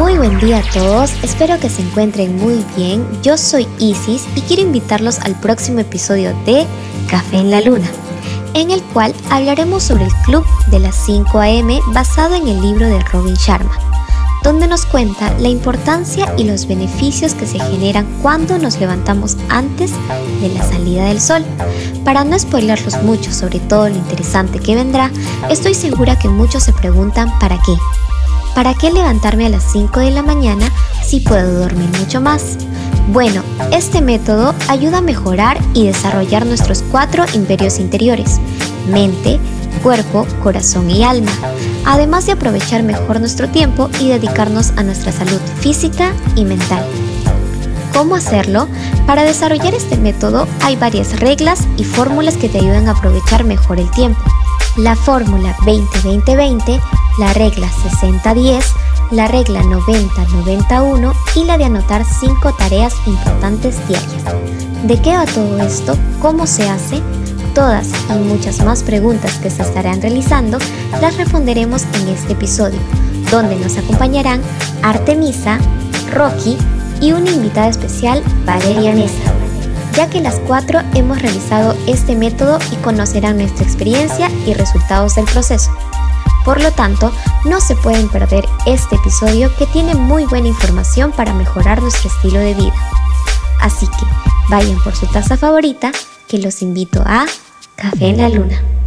Muy buen día a todos, espero que se encuentren muy bien. Yo soy Isis y quiero invitarlos al próximo episodio de Café en la Luna, en el cual hablaremos sobre el Club de las 5 AM basado en el libro de Robin Sharma, donde nos cuenta la importancia y los beneficios que se generan cuando nos levantamos antes de la salida del sol. Para no spoilerlos mucho sobre todo lo interesante que vendrá, estoy segura que muchos se preguntan ¿para qué? ¿Para qué levantarme a las 5 de la mañana si puedo dormir mucho más? Bueno, este método ayuda a mejorar y desarrollar nuestros cuatro imperios interiores, mente, cuerpo, corazón y alma, además de aprovechar mejor nuestro tiempo y dedicarnos a nuestra salud física y mental. ¿Cómo hacerlo? Para desarrollar este método hay varias reglas y fórmulas que te ayudan a aprovechar mejor el tiempo. La fórmula 20-20-20 la regla 60-10, la regla 90-91 y la de anotar 5 tareas importantes diarias. ¿De qué va todo esto? ¿Cómo se hace? Todas y muchas más preguntas que se estarán realizando las responderemos en este episodio, donde nos acompañarán Artemisa, Rocky y una invitada especial, Valeria Nesa, ya que las cuatro hemos realizado este método y conocerán nuestra experiencia y resultados del proceso. Por lo tanto, no se pueden perder este episodio que tiene muy buena información para mejorar nuestro estilo de vida. Así que vayan por su taza favorita, que los invito a Café en la Luna.